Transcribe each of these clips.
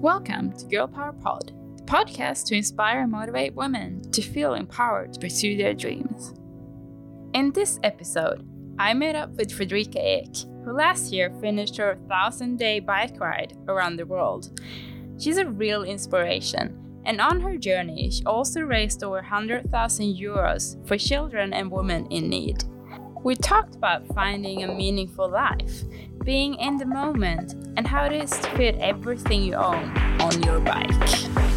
Welcome to Girl Power Pod, the podcast to inspire and motivate women to feel empowered to pursue their dreams. In this episode, I met up with Fredrika Ek, who last year finished her 1000 day bike ride around the world. She's a real inspiration, and on her journey, she also raised over 100,000 euros for children and women in need. We talked about finding a meaningful life, being in the moment, and how it is to fit everything you own on your bike.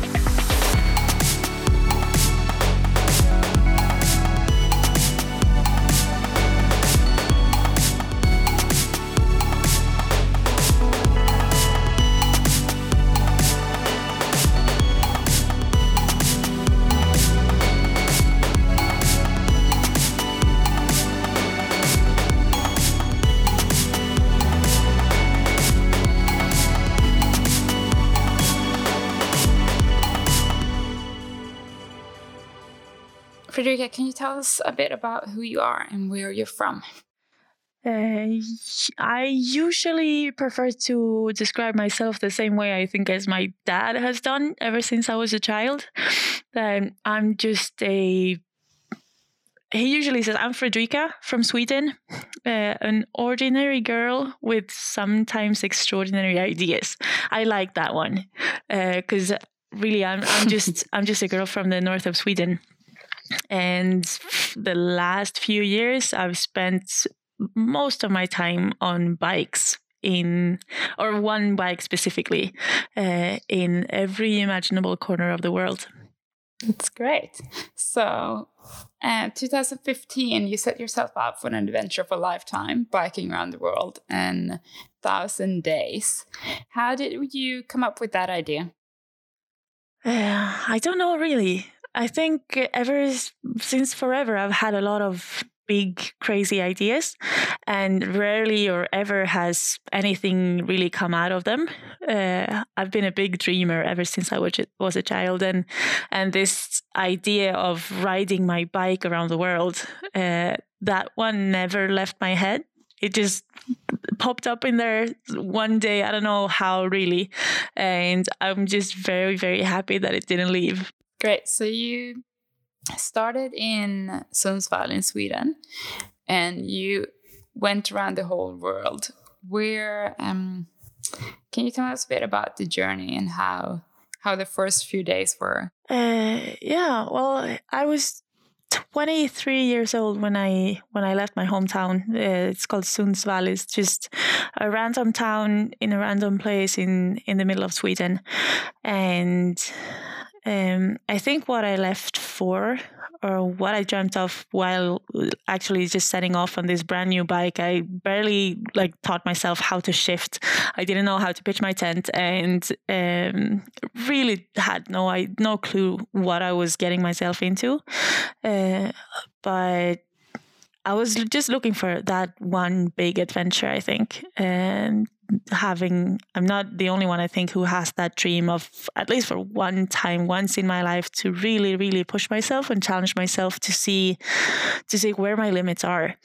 Can you tell us a bit about who you are and where you're from? Uh, I usually prefer to describe myself the same way I think as my dad has done ever since I was a child. That I'm just a. He usually says, I'm Fredrika from Sweden, uh, an ordinary girl with sometimes extraordinary ideas. I like that one because uh, really I'm, I'm just I'm just a girl from the north of Sweden and the last few years, I've spent most of my time on bikes in or one bike specifically uh, in every imaginable corner of the world. That's great. So uh, 2015 you set yourself up for an adventure of a lifetime biking around the world in thousand days. How did you come up with that idea? Uh, i don't know really I think ever since forever, I've had a lot of big, crazy ideas, and rarely or ever has anything really come out of them. Uh, I've been a big dreamer ever since I was a child, and and this idea of riding my bike around the world, uh, that one never left my head. It just popped up in there one day. I don't know how really, and I'm just very, very happy that it didn't leave. Great. So you started in Sundsvall in Sweden and you went around the whole world. Where um, can you tell us a bit about the journey and how how the first few days were? Uh, yeah, well, I was 23 years old when I when I left my hometown. Uh, it's called Sundsvall. It's just a random town in a random place in in the middle of Sweden, and um, I think what I left for, or what I dreamt of while actually just setting off on this brand new bike, I barely like taught myself how to shift. I didn't know how to pitch my tent, and um, really had no I no clue what I was getting myself into. Uh, but I was just looking for that one big adventure, I think. And having, I'm not the only one, I think, who has that dream of, at least for one time, once in my life, to really, really push myself and challenge myself to see, to see where my limits are.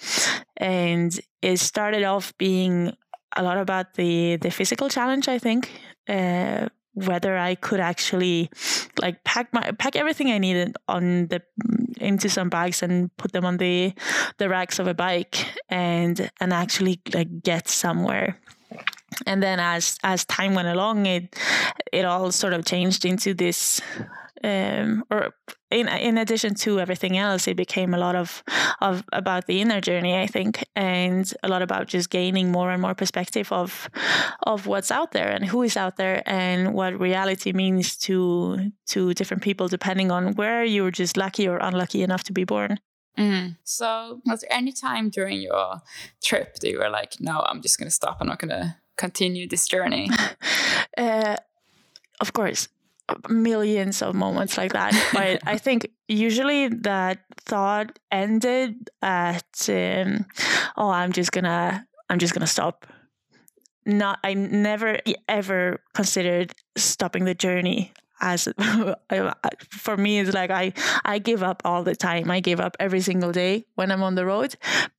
And it started off being a lot about the, the physical challenge, I think. Uh, whether I could actually like pack my pack everything I needed on the into some bags and put them on the the racks of a bike and and actually like get somewhere. And then as as time went along it it all sort of changed into this um, or in in addition to everything else, it became a lot of of about the inner journey, I think, and a lot about just gaining more and more perspective of of what's out there and who is out there and what reality means to to different people depending on where you were just lucky or unlucky enough to be born. Mm. So, was there any time during your trip that you were like, "No, I'm just going to stop. I'm not going to continue this journey"? uh, of course, millions of moments like that. but I think usually that thought ended at, um, oh, I'm just gonna, I'm just gonna stop. Not, I never ever considered stopping the journey. As uh, for me it's like i i give up all the time i give up every single day when i'm on the road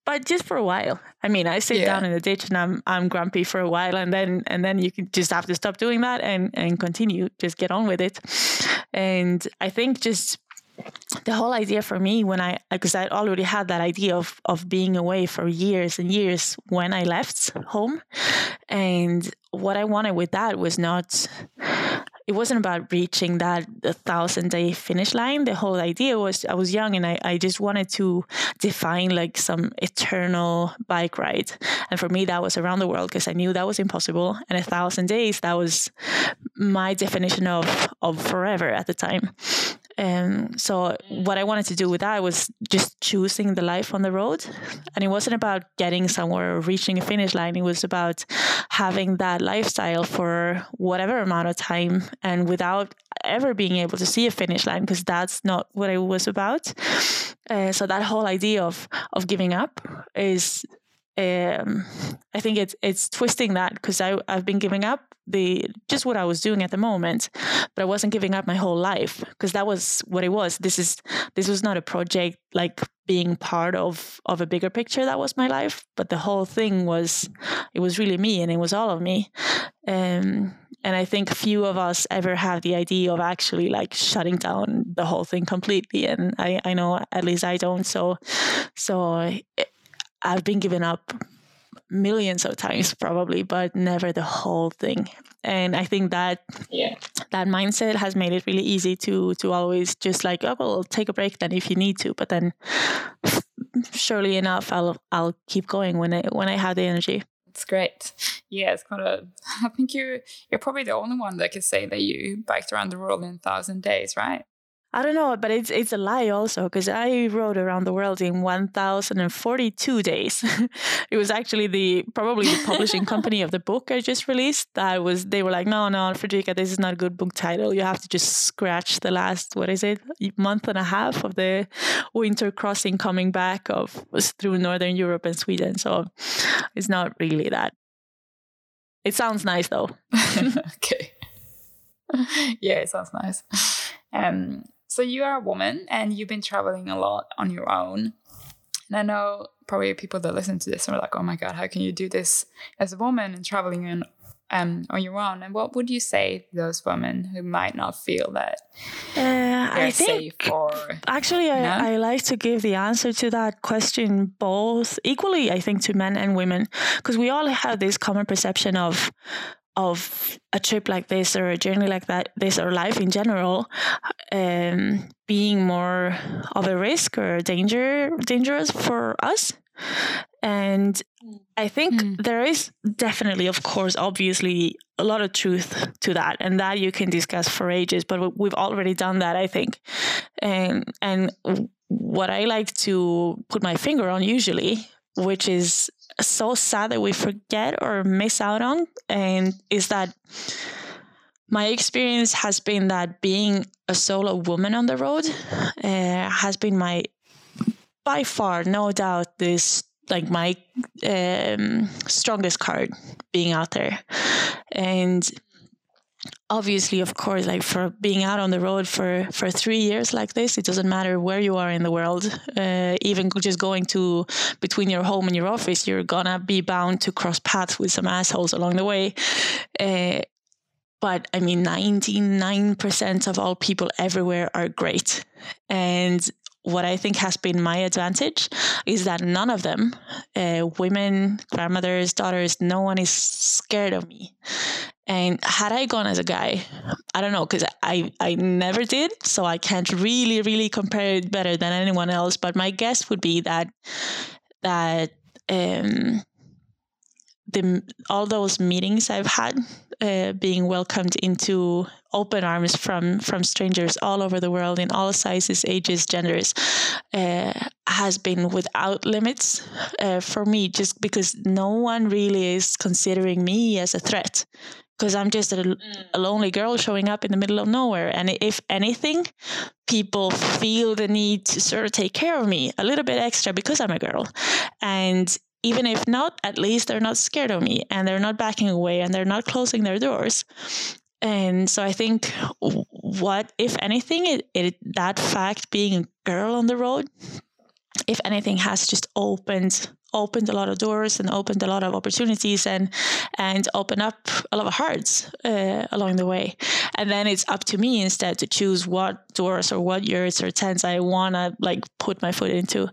but just for a while i mean i sit yeah. down in the ditch and i'm i'm grumpy for a while and then and then you can just have to stop doing that and and continue just get on with it and i think just the whole idea for me when I because I already had that idea of of being away for years and years when I left home, and what I wanted with that was not. It wasn't about reaching that thousand day finish line. The whole idea was I was young and I, I just wanted to define like some eternal bike ride. And for me, that was around the world because I knew that was impossible. And a thousand days, that was my definition of, of forever at the time. And um, so what I wanted to do with that was just choosing the life on the road. And it wasn't about getting somewhere or reaching a finish line. It was about having that lifestyle for whatever amount of time and without ever being able to see a finish line because that's not what it was about. Uh, so that whole idea of of giving up is um, I think it's it's twisting that because I I've been giving up the just what I was doing at the moment, but I wasn't giving up my whole life because that was what it was. This is this was not a project like being part of of a bigger picture that was my life, but the whole thing was it was really me and it was all of me. Um, and I think few of us ever have the idea of actually like shutting down the whole thing completely. And I I know at least I don't. So so. It, I've been given up millions of times probably but never the whole thing. And i think that yeah. that mindset has made it really easy to to always just like oh well take a break then if you need to but then surely enough i'll i'll keep going when i when i have the energy. It's great. Yeah it's kind of i think you you're probably the only one that can say that you biked around the world in a thousand days right I don't know, but it's it's a lie also because I rode around the world in 1,042 days. it was actually the probably the publishing company of the book I just released that was they were like, no, no, Fredrika, this is not a good book title. You have to just scratch the last what is it month and a half of the winter crossing coming back of was through northern Europe and Sweden. So it's not really that. It sounds nice though. okay. yeah, it sounds nice. Um, so you are a woman and you've been traveling a lot on your own. And I know probably people that listen to this are like, oh my God, how can you do this as a woman and traveling in, um, on your own? And what would you say to those women who might not feel that uh, they're I think, safe or. Actually, I, I like to give the answer to that question both equally, I think, to men and women, because we all have this common perception of of a trip like this or a journey like that this or life in general um, being more of a risk or danger dangerous for us and i think mm. there is definitely of course obviously a lot of truth to that and that you can discuss for ages but we've already done that i think and and what i like to put my finger on usually which is so sad that we forget or miss out on and is that my experience has been that being a solo woman on the road uh, has been my by far no doubt this like my um, strongest card being out there. And obviously of course like for being out on the road for for three years like this it doesn't matter where you are in the world uh, even just going to between your home and your office you're gonna be bound to cross paths with some assholes along the way uh, but I mean, 99% of all people everywhere are great. And what I think has been my advantage is that none of them, uh, women, grandmothers, daughters, no one is scared of me. And had I gone as a guy, I don't know, because I, I never did. So I can't really, really compare it better than anyone else. But my guess would be that, that, um, the all those meetings I've had, uh, being welcomed into open arms from from strangers all over the world in all sizes, ages, genders, uh, has been without limits uh, for me. Just because no one really is considering me as a threat because I'm just a, mm. a, lonely girl showing up in the middle of nowhere. And if anything, people feel the need to sort of take care of me a little bit extra because I'm a girl. And even if not, at least they're not scared of me and they're not backing away and they're not closing their doors. And so I think what, if anything, it, it that fact being a girl on the road, if anything, has just opened opened a lot of doors and opened a lot of opportunities and and opened up a lot of hearts uh, along the way. And then it's up to me instead to choose what doors or what yurts or tents I wanna like put my foot into,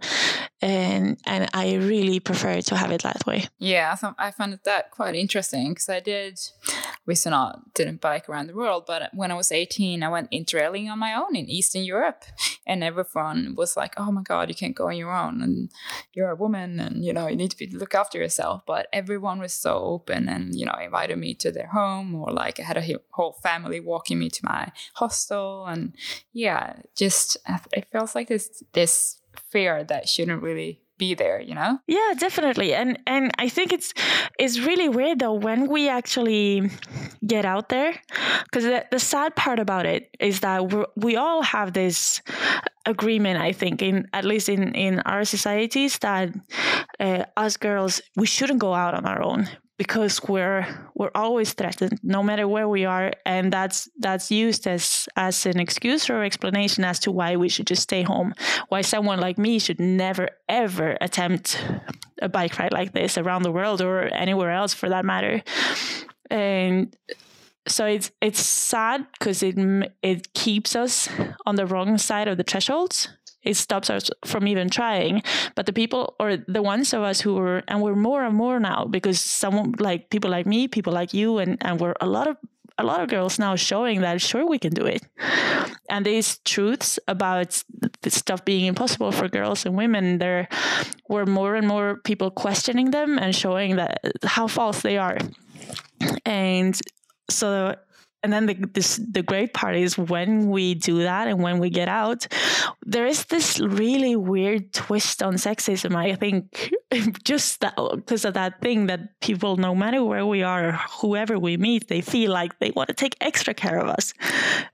and and I really prefer to have it that way. Yeah, I, found that quite interesting because I did, we still not didn't bike around the world, but when I was eighteen, I went interrailing on my own in Eastern Europe, and everyone was like, "Oh my God, you can't go on your own, and you're a woman, and you know you need to be, look after yourself." But everyone was so open, and you know invited me to their home, or like I had a whole family walking me to my hostel, and yeah, just it feels like this this fear that shouldn't really be there you know? Yeah definitely. And and i think it's it's really weird though when we actually get out there because the, the sad part about it is that we we all have this agreement i think in at least in in our societies that uh, us girls we shouldn't go out on our own because we're we're always threatened no matter where we are and that's that's used as as an excuse or explanation as to why we should just stay home why someone like me should never ever attempt a bike ride like this around the world or anywhere else for that matter. And so it's it's sad because it it keeps us on the wrong side of the thresholds it stops us from even trying. But the people or the ones of us who were, and we're more and more now because someone like people like me, people like you, and, and we're a lot of a lot of girls now showing that sure we can do it and these truths about stuff being impossible for girls and women there were more and more people questioning them and showing that how false they are and so and then the this, the great part is when we do that and when we get out there is this really weird twist on sexism. I think just because of that thing that people no matter where we are whoever we meet they feel like they want to take extra care of us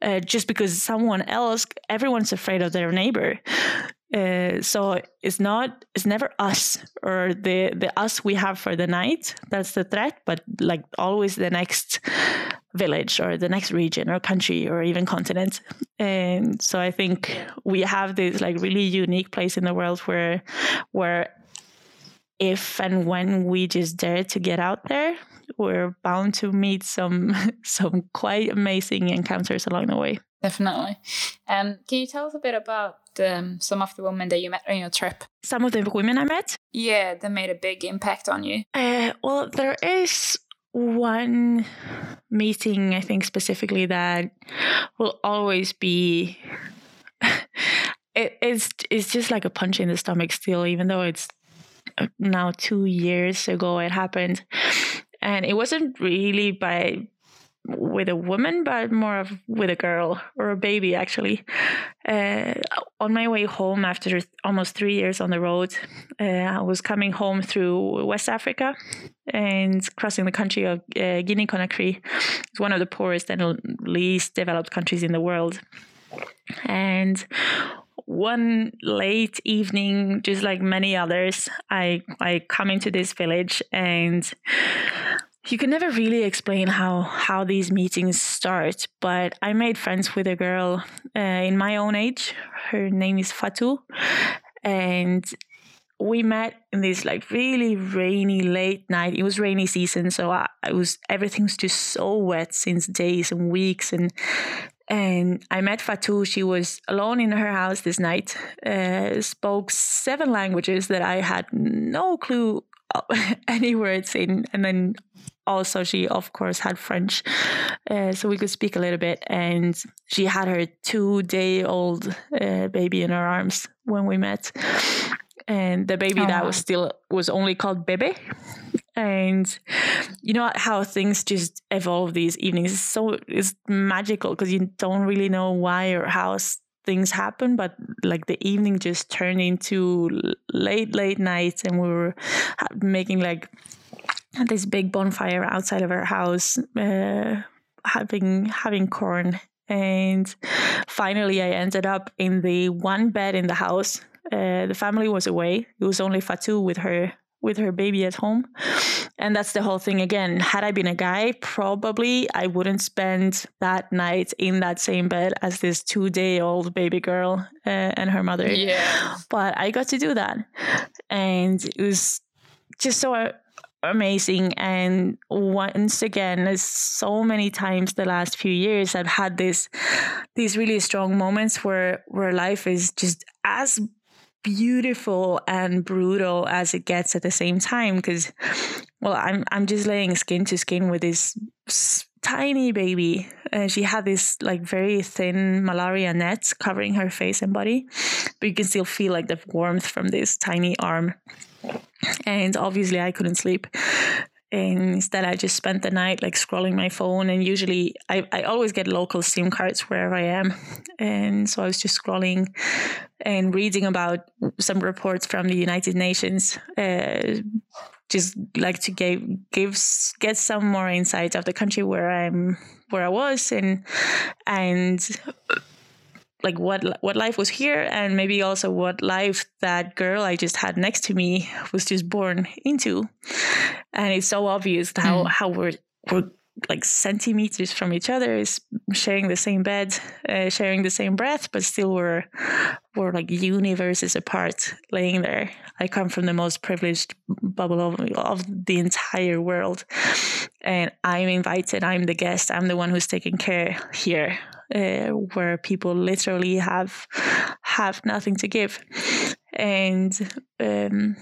uh, just because someone else everyone's afraid of their neighbor uh, so it's not it's never us or the the us we have for the night. That's the threat but like always the next village or the next region or country or even continent. And so i think we have this like really unique place in the world where where if and when we just dare to get out there we're bound to meet some some quite amazing encounters along the way. Definitely. Um, can you tell us a bit about um, some of the women that you met on your trip? Some of the women I met? Yeah, that made a big impact on you. Uh, well, there is one meeting, I think specifically, that will always be. it, it's it's just like a punch in the stomach still, even though it's uh, now two years ago it happened, and it wasn't really by with a woman, but more of with a girl or a baby, actually. Uh, on my way home after almost three years on the road, uh, I was coming home through West Africa and crossing the country of uh, Guinea Conakry. It's one of the poorest and least developed countries in the world. And one late evening, just like many others, I I come into this village and you can never really explain how how these meetings start but i made friends with a girl uh, in my own age. Her name is fatou and we met in this like really rainy late night. It was rainy season so I, I was everything was just so wet since days and weeks. And and I met Fatou. She was alone in her house this night, uh, spoke seven languages that I had no clue any words in. And then also she of course had french uh, so we could speak a little bit. And she had her two day old uh, baby in her arms when we met. And the baby oh, that was still was only called bebe. And you know how things just evolve these evenings. It's so it's magical because you don't really know why or how things happen but like the evening just turned into late late nights and we were making like this big bonfire outside of our house, uh, having having corn. And finally, I ended up in the one bed in the house. Uh, the family was away. It was only Fatou with her with her baby at home. And that's the whole thing again. Had I been a guy, probably I wouldn't spend that night in that same bed as this two day old baby girl uh, and her mother. Yeah. But I got to do that. And it was just so amazing. And once again, as so many times the last few years, I've had this these really strong moments where where life is just as beautiful and brutal as it gets at the same time because well i'm i'm just laying skin to skin with this tiny baby and she had this like very thin malaria net covering her face and body but you can still feel like the warmth from this tiny arm. And obviously i couldn't sleep and instead i just spent the night like scrolling my phone and usually I, I always get local sim cards wherever i am. And so i was just scrolling and reading about some reports from the united nations uh, just like to give gives get some more insight of the country where i'm where i was and and like what what life was here and maybe also what life that girl I just had next to me was just born into. And it's so obvious how mm. how we're we're like centimeters from each other is sharing the same bed uh, sharing the same breath but still we're we're like universes apart laying there i come from the most privileged bubble of, of the entire world and i'm invited i'm the guest i'm the one who's taking care here uh, where people literally have have nothing to give, and um,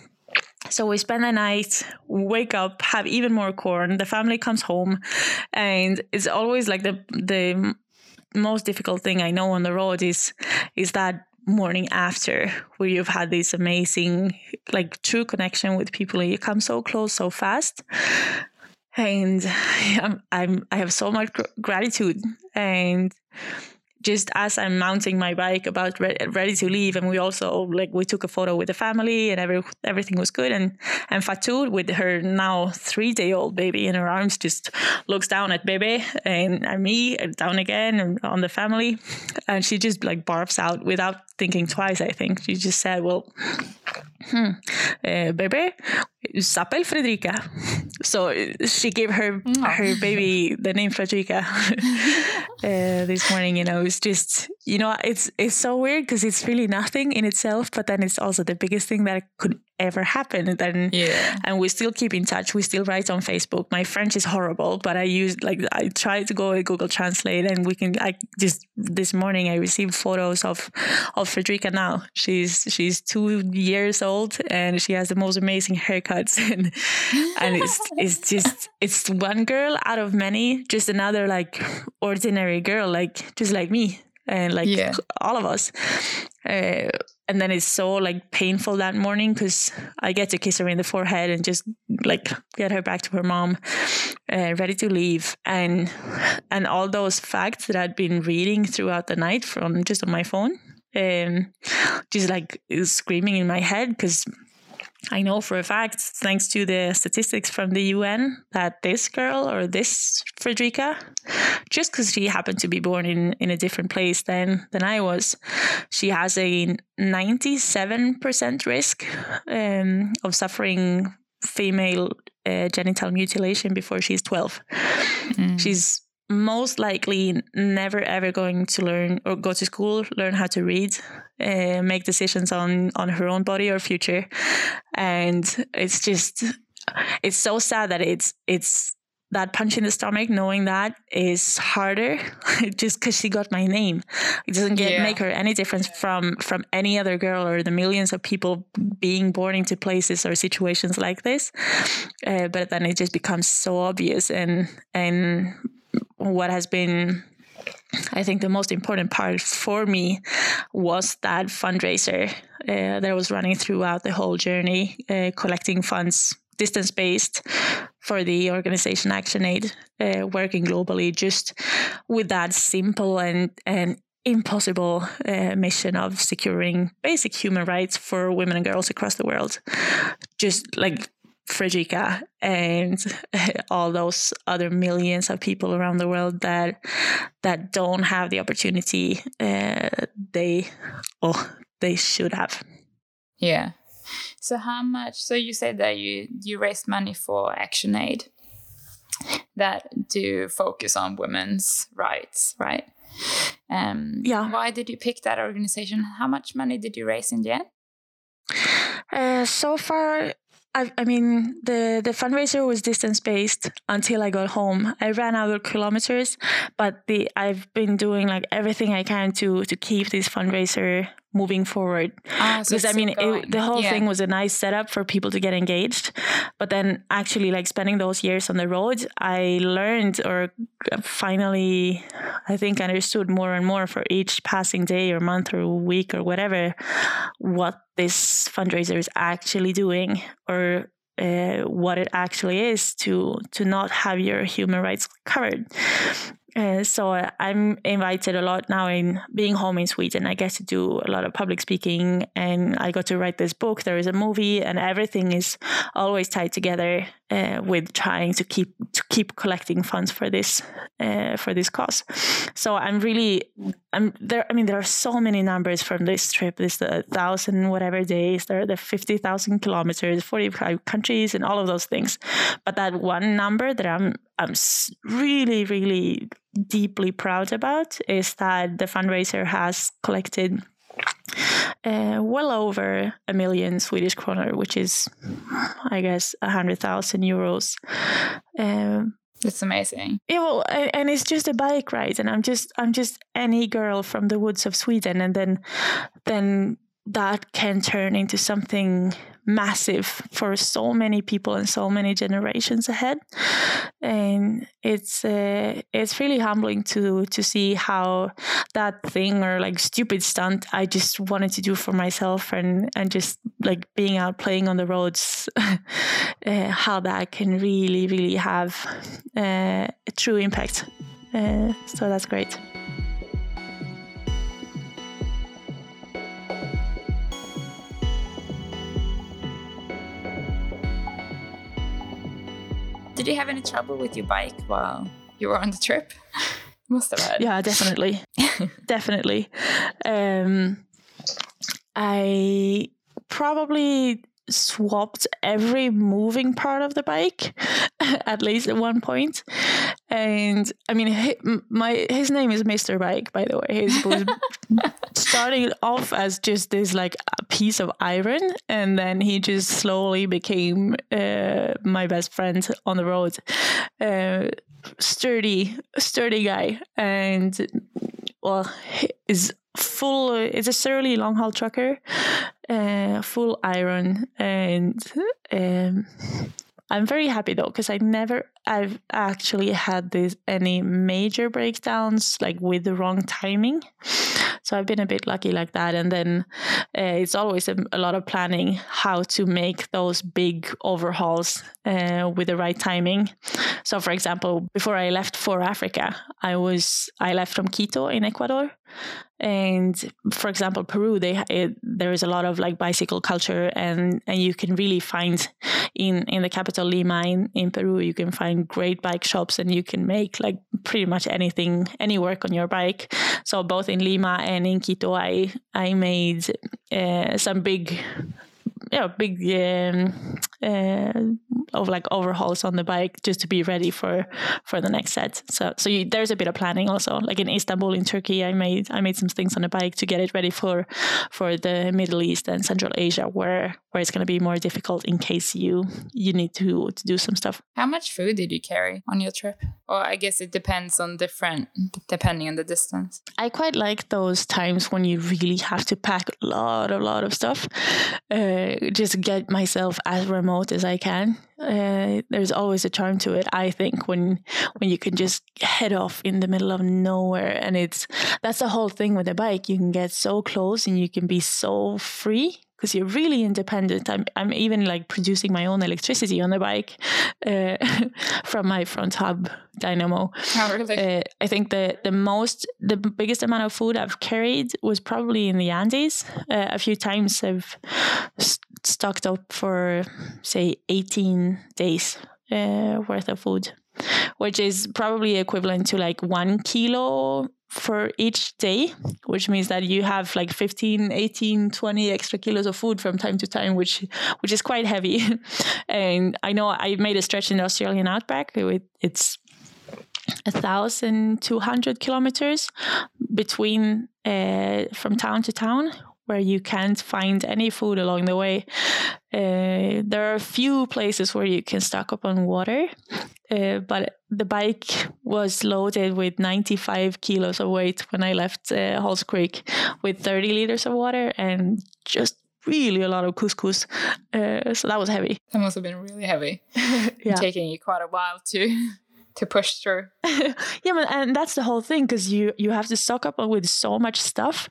so we spend the night, wake up, have even more corn. The family comes home, and it's always like the the most difficult thing I know on the road is is that morning after where you've had this amazing like true connection with people and you come so close so fast and I'm, I'm i have so much gr- gratitude and just as I'm mounting my bike about re- ready to leave, and we also like we took a photo with the family, and every everything was good. And and Fatou with her now three day old baby in her arms just looks down at Bebe and at me and down again and on the family, and she just like barfs out without thinking twice. I think she just said, "Well, hmm, uh, baby, s'appelle Fredrika. So she gave her oh. her baby the name Fredrika uh, this morning. You know, it's just you know, it's it's so weird because it's really nothing in itself, but then it's also the biggest thing that could ever happen. And then yeah, and we still keep in touch. We still write on Facebook. My French is horrible, but I use like I try to go with Google Translate, and we can. I just this morning I received photos of of Fredrika. Now she's she's two years old and she has the most amazing haircuts, and and it's it's just it's one girl out of many, just another like ordinary girl, like just like me and like yeah. all of us. Uh, and then it's so like painful that morning because I get to kiss her in the forehead and just like get her back to her mom, uh, ready to leave, and and all those facts that I'd been reading throughout the night from just on my phone, um, just like screaming in my head because I know for a fact, thanks to the statistics from the UN, that this girl or this Fredrika, just because she happened to be born in, in a different place than, than I was, she has a 97% risk um, of suffering female uh, genital mutilation before she's 12. Mm. She's most likely never ever going to learn or go to school, learn how to read, uh, make decisions on on her own body or future, and it's just it's so sad that it's it's that punch in the stomach knowing that is harder just because she got my name. It doesn't get, yeah. make her any difference from from any other girl or the millions of people being born into places or situations like this. Uh, but then it just becomes so obvious and and what has been I think the most important part for me was that fundraiser uh, that I was running throughout the whole journey, uh, collecting funds distance based for the organization ActionAid, uh, working globally, just with that simple and and impossible uh, mission of securing basic human rights for women and girls across the world. Just like Fredrika and all those other millions of people around the world that that don't have the opportunity uh, they oh they should have. Yeah. So how much? So you said that you you raised money for ActionAid that do focus on women's rights, right? Um, Yeah. Why did you pick that organization? How much money did you raise in the end? Uh, so far, I, I mean, the, the fundraiser was distance based until I got home. I ran out of kilometers, but the I've been doing like everything I can to to keep this fundraiser moving forward. Ah, so because I mean, it, the whole Yeah. thing was a nice setup for people to get engaged, but then actually, like spending those years on the road, I learned or finally, I think, understood more and more for each passing day or month or week or whatever, what this fundraiser is actually doing or. Uh, what it actually is to to not have your human rights covered. Uh, so I'm invited a lot now in being home in Sweden. I get to do a lot of public speaking, and I got to write this book. There is a movie, and everything is always tied together uh, with trying to keep to keep collecting funds for this uh, for this cause. So I'm really I'm there. I mean, there are so many numbers from this trip. This the thousand whatever days. There are the fifty thousand kilometers, forty five countries, and all of those things. But that one number that I'm I'm really really deeply proud about is that the fundraiser has collected uh, well over a million Swedish kroner, which is, I guess, a hundred thousand euros. Um, That's amazing. yeah, well, and it's just a bike ride, and I'm just I'm just any girl from the woods of Sweden, and then then that can turn into something massive for so many people and so many generations ahead. And it's uh, it's really humbling to to see how that thing or like stupid stunt I just wanted to do for myself and and just like being out playing on the roads, uh, how that can really really have uh, a true impact. Uh, so that's great. Did you have any trouble with your bike while you were on the trip? Must have had. Yeah, definitely. definitely. Um, I probably swapped every moving part of the bike at least at one point. And i mean m- my his name is mr bike by the way. He was starting off as just this like a piece of iron and then he just slowly became uh, my best friend on the road. Uh, sturdy sturdy guy. And well is full it's a surly long haul trucker uh, full iron and um, i'm very happy though because i never i've actually had this any major breakdowns like with the wrong timing. So i've been a bit lucky like that and then uh, it's always a, a lot of planning how to make those big overhauls uh, with the right timing. So for example before i left for africa i was i left from quito in ecuador and for example peru they it, there is a lot of like bicycle culture and and you can really find in in the capital lima in, in peru you can find great bike shops and you can make like pretty much anything any work on your bike. So both in lima and in quito i i made uh, some big yeah big um, uh, of like overhauls on the bike just to be ready for for the next set so so you, there's a bit of planning also like in istanbul in turkey i made i made some things on the bike to get it ready for for the middle east and central asia where where it's going to be more difficult in case you you need to to do some stuff How much food did you carry on your trip? Or I guess it depends on different, depending on the distance. I quite like those times when you really have to pack a lot, a lot of stuff, uh, just get myself as remote as I can. Uh, there's always a charm to it, I think, when when you can just head off in the middle of nowhere, and it's that's the whole thing with a bike. You can get so close and you can be so free because you're really independent. I'm I'm even like producing my own electricity on the bike uh, from my front hub dynamo. Oh, really? Uh, I think the the most the biggest amount of food I've carried was probably in the Andes. Uh, a few times I've s- stocked up for say 18 days uh, worth of food, which is probably equivalent to like one kilo for each day, which means that you have like 15, 18, 20 extra kilos of food from time to time, which which is quite heavy. and I know I made a stretch in the Australian outback. It's a thousand two hundred kilometers between uh, from town to town where you can't find any food along the way. Uh, there are a few places where you can stock up on water, uh, but the bike was loaded with 95 kilos of weight when I left uh, Halls Creek with 30 liters of water and just really a lot of couscous. Uh, so that was heavy. That must have been really heavy. yeah. Taking you quite a while to to push through. yeah, but, and that's the whole thing because you you have to stock up with so much stuff,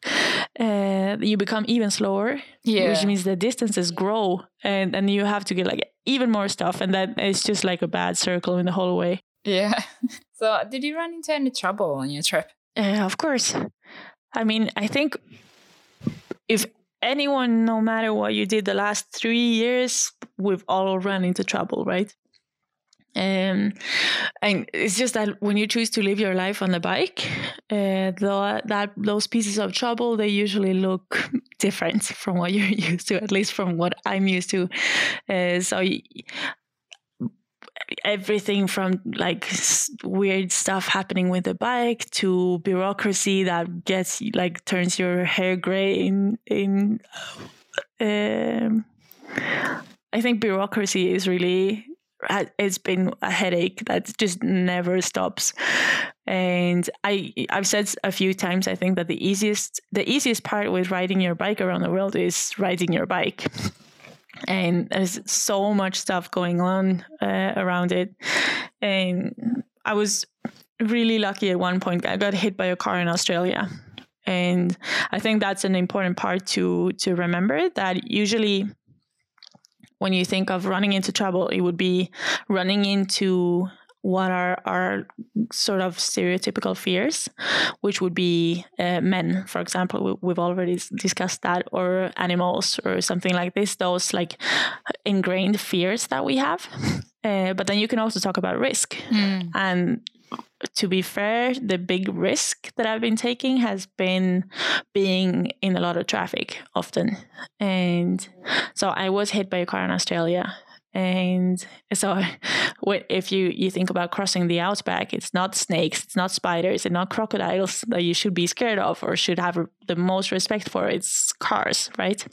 uh, you become even slower. Yeah, which means the distances grow, and and you have to get like even more stuff, and that it's just like a bad circle in the whole way. Yeah. So, did you run into any trouble on your trip? Uh, of course. I mean, I think if anyone, no matter what you did the last three years, we've all run into trouble, right? Um, and it's just that when you choose to live your life on the bike, uh, the, that those pieces of trouble they usually look different from what you're used to, at least from what I'm used to. Uh, so everything from like weird stuff happening with the bike to bureaucracy that gets like turns your hair gray in in. Um, I think bureaucracy is really it's been a headache that just never stops. And i i've said a few times i think that the easiest the easiest part with riding your bike around the world is riding your bike. And there's so much stuff going on uh, around it. And i was really lucky at one point. I got hit by a car in australia. And i think that's an important part to to remember that usually when you think of running into trouble, it would be running into what are our sort of stereotypical fears, which would be uh, men, for example. We, have already discussed that, or animals, or something like this. Those like ingrained fears that we have. Uh, but then you can also talk about risk, mm. and to be fair, the big risk that I've been taking has been being in a lot of traffic often. And so I was hit by a car in Australia and so, if you, you think about crossing the outback, it's not snakes, it's not spiders, it's not crocodiles that you should be scared of or should have the most respect for. It's cars, right?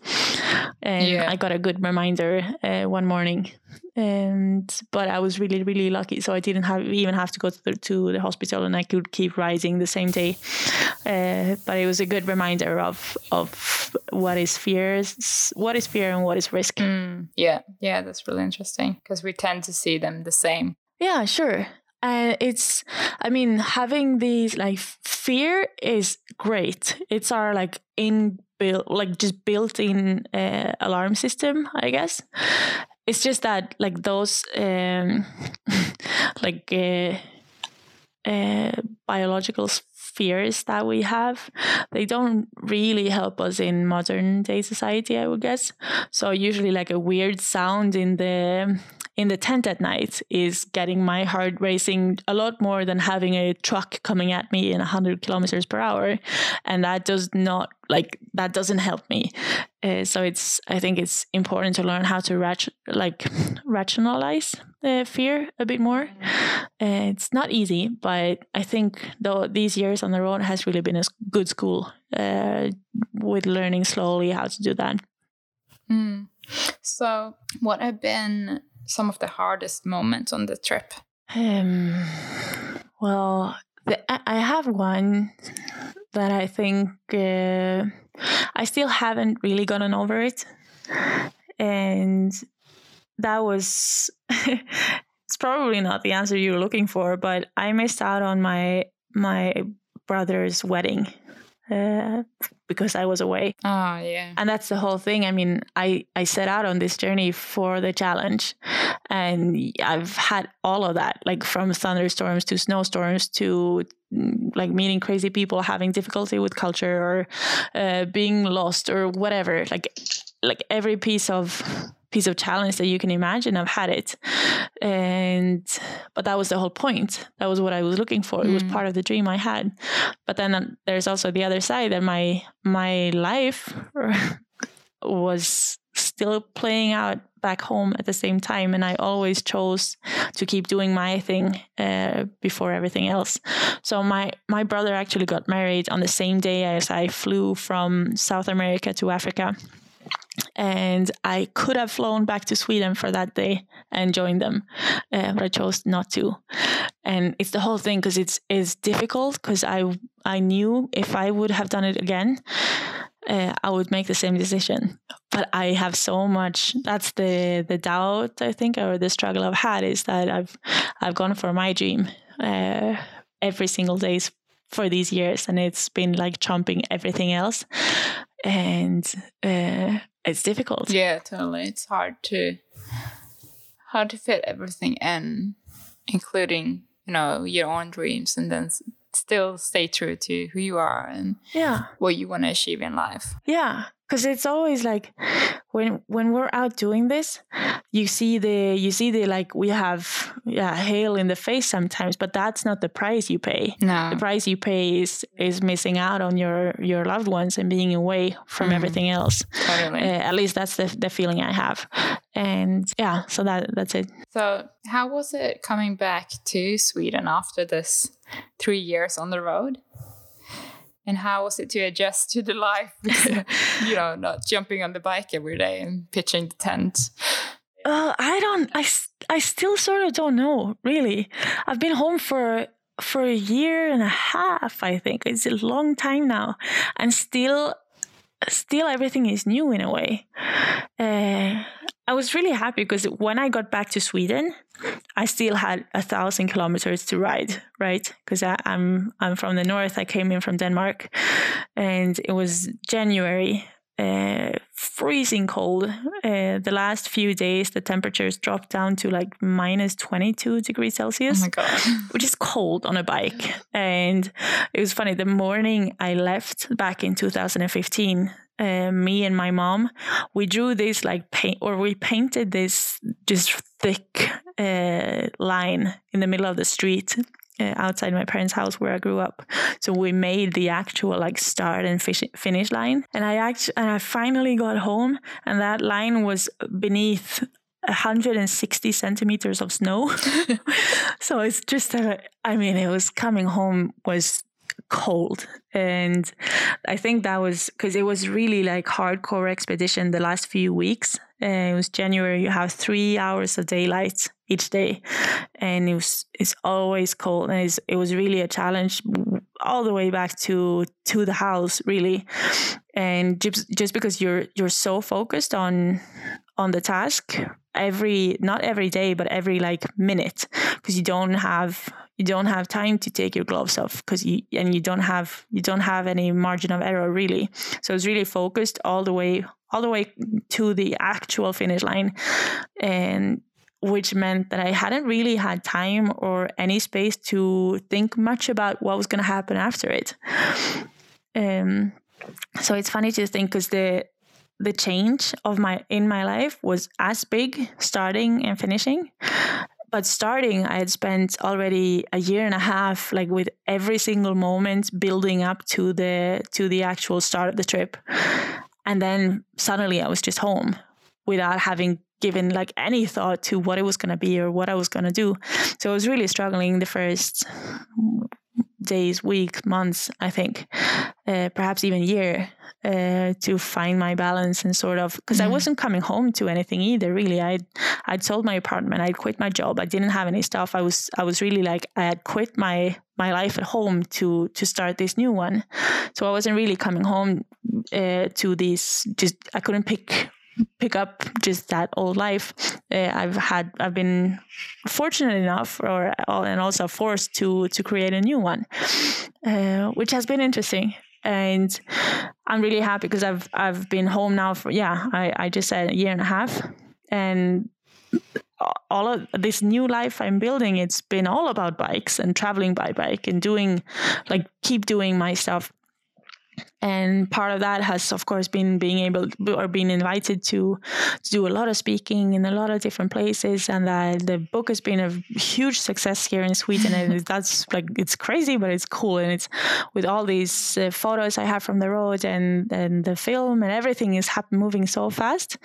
And yeah. I got a good reminder uh, one morning, and but I was really really lucky, so I didn't have even have to go to the, to the hospital, and I could keep riding the same day. Uh, but it was a good reminder of of what is fear, what is fear, and what is risk. Mm, yeah, yeah, that's really interesting because we tend to see them the same. Yeah, sure. And uh, it's, I mean, having these like fear is great. It's our like inbuilt, like just built in uh, alarm system, I guess. It's just that like those, um, like, uh, uh, biological fears that we have, they don't really help us in modern day society, I would guess. So usually like a weird sound in the in the tent at night is getting my heart racing a lot more than having a truck coming at me in 100 kilometers per hour. And that does not like that doesn't help me. Uh, so it's i think it's important to learn how to rat- like rationalize the fear a bit more. Uh, it's not easy but i think though these years on the road has really been a good school uh, with learning slowly how to do that. Mm. so what have been some of the hardest moments on the trip? Um, well, the, I have one that I think uh, I still haven't really gotten over it. And that was, it's probably not the answer you're looking for, but I missed out on my my brother's wedding uh, because I was away. Oh, yeah. And that's the whole thing. I mean, I, I set out on this journey for the challenge and I've had all of that, like from thunderstorms to snowstorms to mm, like meeting crazy people, having difficulty with culture or uh, being lost or whatever. Like, like every piece of piece of challenge that you can imagine. I've had it, and but that was the whole point. That was what I was looking for. It was Mm. part of the dream I had. But then uh, there's also the other side that my my life was still playing out back home at the same time, and I always chose to keep doing my thing uh, before everything else. So my my brother actually got married on the same day as I flew from South America to Africa. And I could have flown back to Sweden for that day and joined them, uh, but I chose not to. And it's the whole thing because it's it's difficult because I I knew if I would have done it again, uh, I would make the same decision. But I have so much. That's the the doubt I think, or the struggle I've had is that I've I've gone for my dream uh, every single day for these years, and it's been like trumping everything else, and uh, it's difficult. Yeah, totally. It's hard to hard to fit everything in, including you know your own dreams, and then still stay true to who you are and Yeah. what you want to achieve in life. Yeah, because it's always like when when we're out doing this, you see the you see the like we have yeah hail in the face sometimes, but that's not the price you pay. No, The price you pay is is missing out on your your loved ones and being away from Mhm. everything else. totally. Uh, at least that's the the feeling I have, and yeah, so that that's it. So, how was it coming back to Sweden after this three years on the road? And how was it to adjust to the life? you know, not jumping on the bike every day and pitching the tent. Uh, I don't. I, I still sort of don't know. Really, I've been home for for a year and a half. I think it's a long time now, and still, still everything is new in a way. Uh, I was really happy because when I got back to Sweden, I still had a thousand kilometers to ride. Right, because I'm I'm from the north. I came in from Denmark, and it was January uh, freezing cold. Uh, the last few days, the temperatures dropped down to like minus 22 degrees Oh Celsius, my god. which is cold on a bike. And it was funny. The morning I left back in 2015, uh, me and my mom, we drew this like paint, or we painted this just thick uh, line in the middle of the street. Uh, outside my parents' house where I grew up, so we made the actual like start and fish, finish line, and I actually and I finally got home, and that line was beneath 160 centimeters of snow. so it's just a, I mean, it was coming home was cold, and I think that was because it was really like hardcore expedition the last few weeks. It was January. You have three hours of daylight each day, and it was it's always cold, and it was really a challenge all the way back to to the house, really. And just just because you're you're so focused on on the task every not every day but every like minute because you don't have you don't have time to take your gloves off because you and you don't have you don't have any margin of error really so it's really focused all the way all the way to the actual finish line and which meant that I hadn't really had time or any space to think much about what was going to happen after it. Um, so it's funny to think because the the change of my in my life was as big starting and finishing but starting i had spent already a year and a half like with every single moment building up to the to the actual start of the trip. And then suddenly i was just home without having given like any thought to what it was going to be or what i was going to do. So i was really struggling the first days weeks months i think uh, perhaps even year uh, to find my balance and sort of because I Mhm. wasn't coming home to anything either. Really, I I'd sold my apartment, I'd quit my job, I didn't have any stuff. I was I was really like I had quit my my life at home to to start this new one. So I wasn't really coming home uh, to this. Just I couldn't pick pick up just that old life. Uh, I've had I've been fortunate enough, or and also forced to to create a new one, uh, which has been interesting and I'm really happy because I've I've been home now for yeah I, I just said a year and a half. And all of this new life I'm building it's been all about bikes and traveling by bike and doing like keep doing my stuff and part of that has of course been being able or being invited to, to do a lot of speaking in a lot of different places. And that the book has been a huge success here in sweden. And that's like it's crazy but it's cool. And it's with all these uh, photos i have from the road and and the film and everything is happen, moving so fast.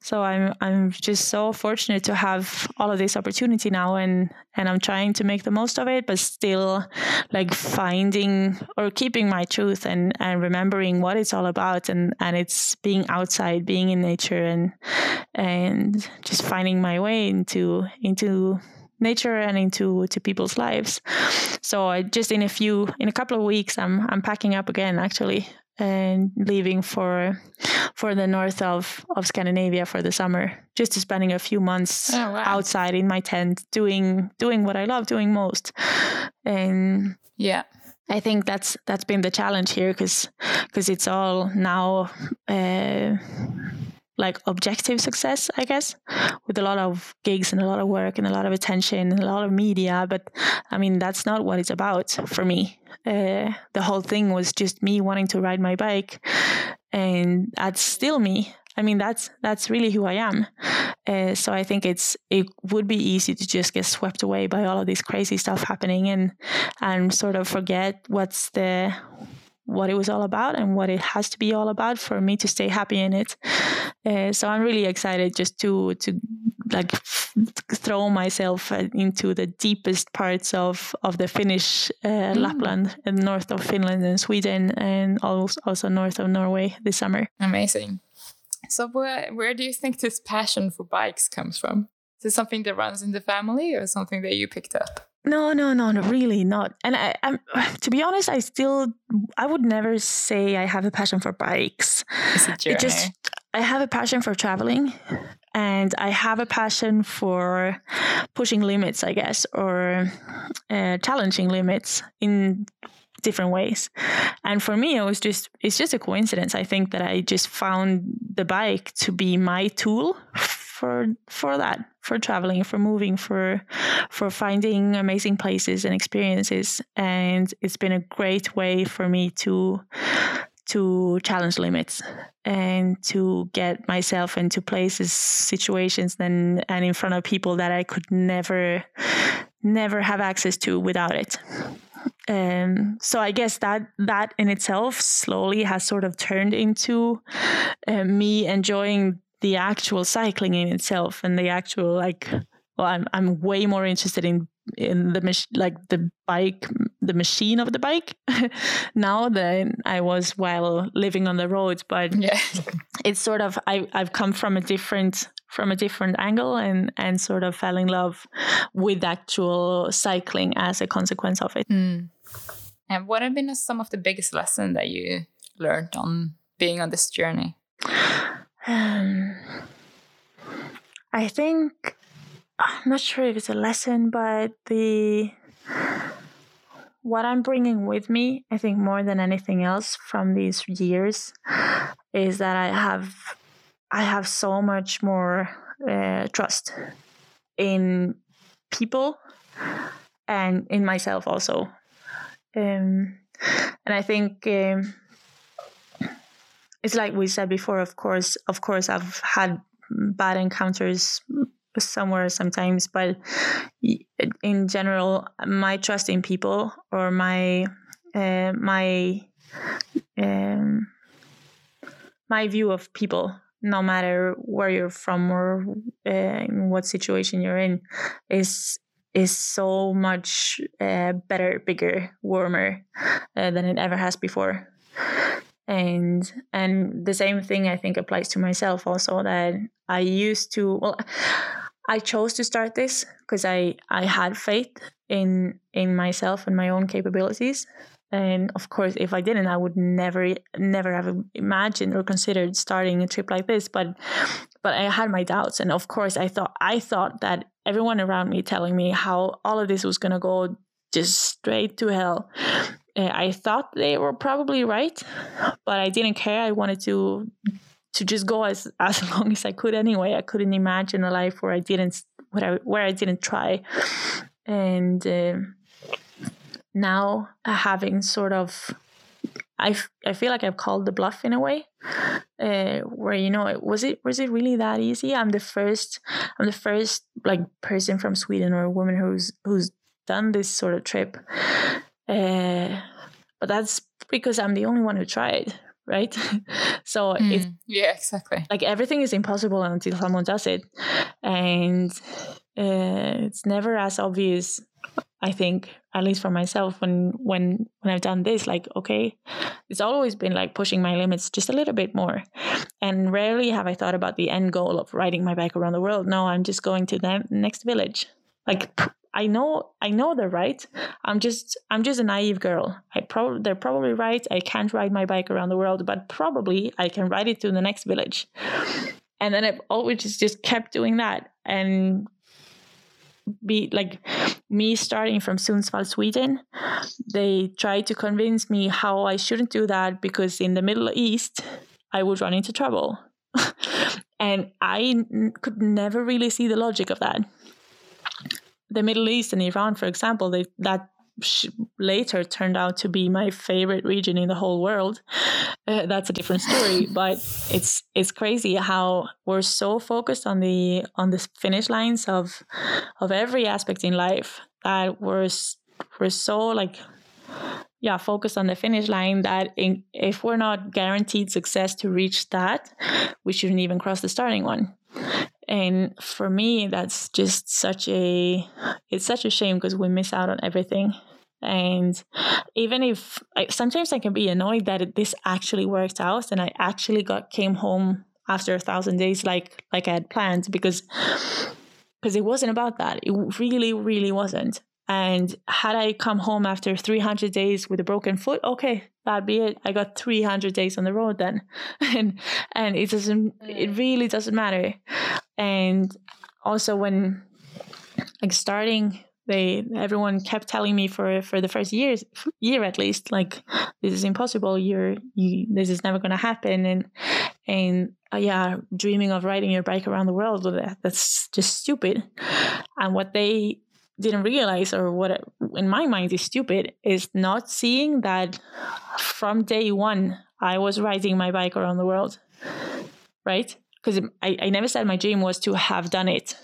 So i'm i'm just so fortunate to have all of this opportunity now and and i'm trying to make the most of it but still like finding or keeping my truth and and remember remembering what it's all about and and it's being outside being in nature and and just finding my way into into nature and into to people's lives. So I just in a few in a couple of weeks i'm i'm packing up again actually and leaving for for the north of of Scandinavia for the summer just to spending a few months oh, wow. outside in my tent doing doing what I love doing most. And yeah I think that's that's been the challenge here because because it's all now uh, like objective success, I guess, with a lot of gigs and a lot of work and a lot of attention and a lot of media. But I mean, that's not what it's about for me. Uh, the whole thing was just me wanting to ride my bike, and that's still me. I mean, that's that's really who I am. Uh, so I think it's it would be easy to just get swept away by all of this crazy stuff happening and and sort of forget what's the what it was all about and what it has to be all about for me to stay happy in it. Uh, so I'm really excited just to to like f- throw myself uh, into the deepest parts of of the Finnish uh, mm. Lapland and north of Finland and Sweden and also also north of Norway this summer. Amazing. So where where do you think this passion for bikes comes from? Is it something that runs in the family or something that you picked up? No, no, no, no, really not. And I, I'm, to be honest, I still, I would never say I have a passion for bikes. It's a journey. It just, I have a passion for traveling, and I have a passion for pushing limits, I guess, or uh, challenging limits in different ways. And for me, it was just it's just a coincidence. I think that I just found the bike to be my tool for for that, for traveling, for moving, for for finding amazing places and experiences. And it's been a great way for me to to challenge limits and to get myself into places, situations, and and in front of people that I could never never have access to without it. Um, so I guess that that in itself slowly has sort of turned into uh, me enjoying the actual cycling in itself and the actual like. Well, I'm I'm way more interested in in the mach- like the bike the machine of the bike now than I was while living on the roads but yeah. it's sort of I I've come from a different from a different angle and and sort of fell in love with actual cycling as a consequence of it mm. and what have been some of the biggest lessons that you learned on being on this journey um, I think I'm not sure if it's a lesson, but the what I'm bringing with me, I think more than anything else from these years, is that I have I have so much more uh, trust in people and in myself also. Um, and I think um, it's like we said before. Of course, of course, I've had bad encounters somewhere sometimes but in general my trust in people or my uh, my um, my view of people no matter where you're from or uh, what situation you're in is is so much uh, better bigger warmer uh, than it ever has before. And and the same thing i think applies to myself also that i used to well I chose to start this because I I had faith in in myself and my own capabilities. And of course, if I didn't, I would never never have imagined or considered starting a trip like this. But but I had my doubts, and of course, I thought I thought that everyone around me telling me how all of this was gonna go just straight to hell. Uh, I thought they were probably right, but I didn't care. I wanted to to just go as as long as I could anyway. I couldn't imagine a life where I didn't where I, where I didn't try, and uh, now having sort of I, I feel like I've called the bluff in a way, uh, where you know was it was it really that easy? I'm the first I'm the first like person from Sweden or a woman who's who's done this sort of trip, uh, but that's because I'm the only one who tried, right? so mm, it's yeah, exactly. Like everything is impossible until someone does it, and uh, it's never as obvious I think, at least for myself, when when when I've done this, like okay, it's always been like pushing my limits just a little bit more, and rarely have I thought about the end goal of riding my bike around the world. No, I'm just going to the next village. Like I know, I know they're right. I'm just, I'm just a naive girl. I probably, they're probably right. I can't ride my bike around the world, but probably I can ride it to the next village. And then I've always just just kept doing that and be like me starting from Sundsvall, Sweden. They tried to convince me how I shouldn't do that because in the Middle East, I would run into trouble. and I n- could never really see the logic of that. The Middle East and Iran, for example, they, that later turned out to be my favorite region in the whole world. Uh, that's a different story, but it's it's crazy how we're so focused on the on the finish lines of of every aspect in life that we're we're so like yeah focused on the finish line that in, if we're not guaranteed success to reach that, we shouldn't even cross the starting one and for me that's just such a it's such a shame because we miss out on everything and even if I, sometimes i can be annoyed that it, this actually worked out and i actually got came home after a thousand days like like i had planned because because it wasn't about that it really really wasn't and had I come home after 300 days with a broken foot, okay, that'd be it. I got 300 days on the road then, and and it doesn't, it mm. really doesn't matter. And also when like starting they everyone kept telling me for for the first years year at least like this is impossible you're you this is never going to happen. And and uh, yeah dreaming of riding your bike around the world that, that's just stupid. And what they didn't realize or what in my mind is stupid is not seeing that from day one i was riding my bike around the world right because I, I never said my dream was to have done it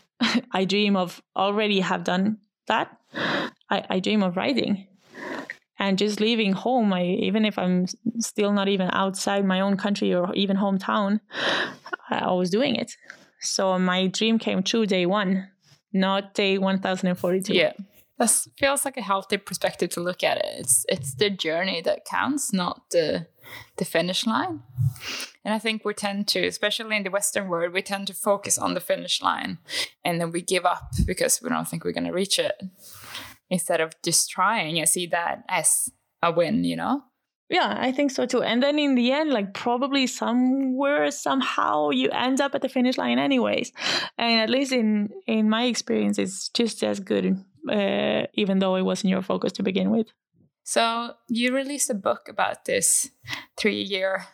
i dream of already have done that i, I dream of riding and just leaving home I, even if i'm still not even outside my own country or even hometown i was doing it so my dream came true day one not day 1042. Yeah. That feels like a healthy perspective to look at it. It's it's the journey that counts, not the the finish line. And I think we tend to, especially in the Western world, we tend to focus on the finish line and then we give up because we don't think we're going to reach it instead of just trying and see that as a win, you know? Yeah, I think so too. And then in the end, like probably somewhere, somehow you end up at the finish line anyways. And at least in in my experience, it's just as good, uh, even though it wasn't your focus to begin with. So you released a book about this three year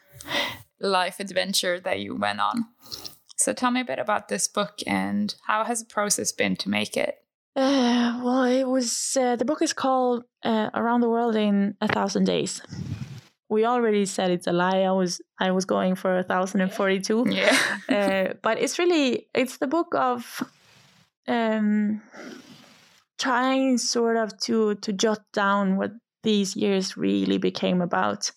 life adventure that you went on. So tell me a bit about this book and how has the process been to make it? Uh, well, it was uh, the book is called uh, "Around the World in a Thousand Days." we already said it's a lie. I was I was going for a thousand and forty two. Yeah. uh, but it's really it's the book of um trying sort of to to jot down what these years really became about.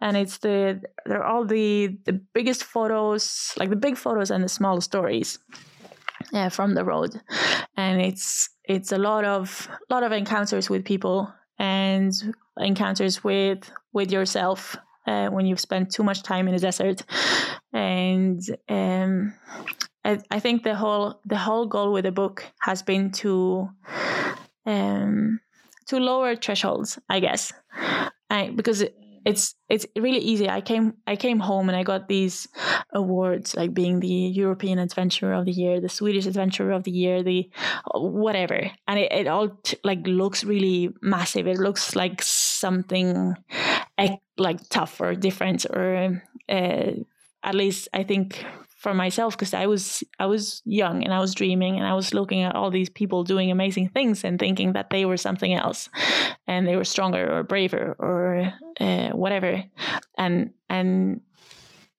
And it's the they're all the the biggest photos like the big photos and the small stories uh, from the road. And it's it's a lot of lot of encounters with people and encounters with with yourself uh, when you've spent too much time in a desert. And um, I, I, think the whole the whole goal with the book has been to um, to lower thresholds i guess I, because it, it's it's really easy. I came I came home and I got these awards like being the European Adventurer of the Year, the Swedish Adventurer of the Year, the whatever, and it, it all t- like looks really massive. It looks like something like tough or different or uh, at least I think for myself because I was I was young and I was dreaming and I was looking at all these people doing amazing things and thinking that they were something else, and they were stronger or braver or uh, whatever, and and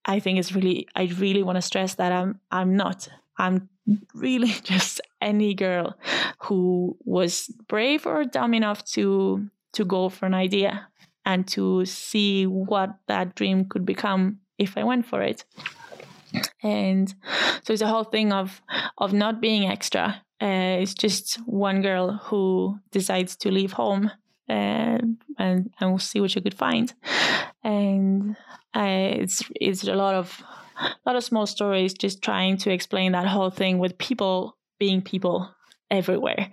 I think it's really I really want to stress that I'm I'm not I'm really just any girl who was brave or dumb enough to to go for an idea and to see what that dream could become if I went for it. And so it's a whole thing of of not being extra. Uh, it's just one girl who decides to leave home uh, and and we'll see what you could find. And uh, it's it's a lot of a lot of small stories, just trying to explain that whole thing with people being people everywhere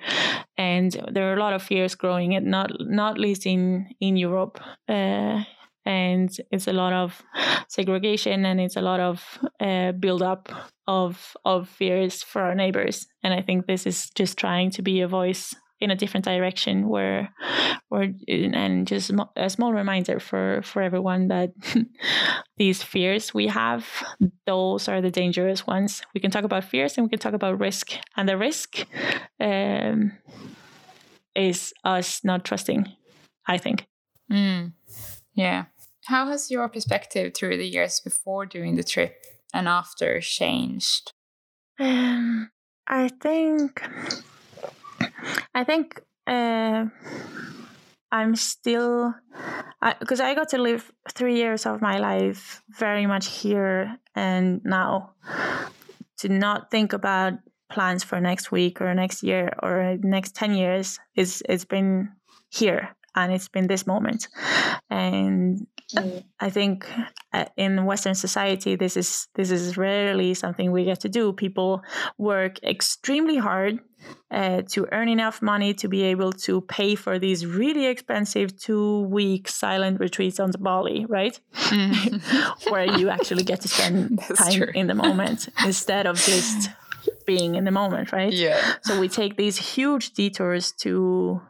and there are a lot of fears growing it not not least in in europe uh, and it's a lot of segregation and it's a lot of uh, build up of of fears for our neighbors. And i think this is just trying to be a voice in a different direction where where and just a small reminder for for everyone that these fears we have those are the dangerous ones. We can talk about fears and we can talk about risk and the risk um, is us not trusting i think. Mm. yeah how has your perspective through the years before doing the trip and after changed? Um, I think, I think uh, I'm still, because I, I got to live three years of my life very much here and now. To not think about plans for next week or next year or next 10 years is it's been here and it's been this moment and mm. i think uh, in western society this is this is rarely something we get to do people work extremely hard uh, to earn enough money to be able to pay for these really expensive two week silent retreats on the Bali, right? Mm. Where you actually get to spend time true. in the moment instead of just being in the moment, right? Yeah. So we take these huge detours to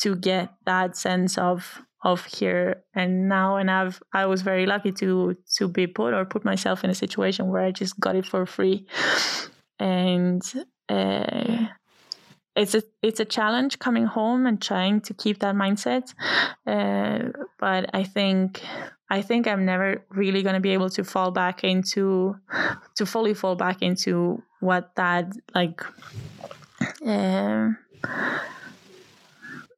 to get that sense of of here and now. And I've I was very lucky to to be put or put myself in a situation where I just got it for free. And uh, it's a it's a challenge coming home and trying to keep that mindset. Uh, but I think I think I'm never really going to be able to fall back into to fully fall back into what that like um,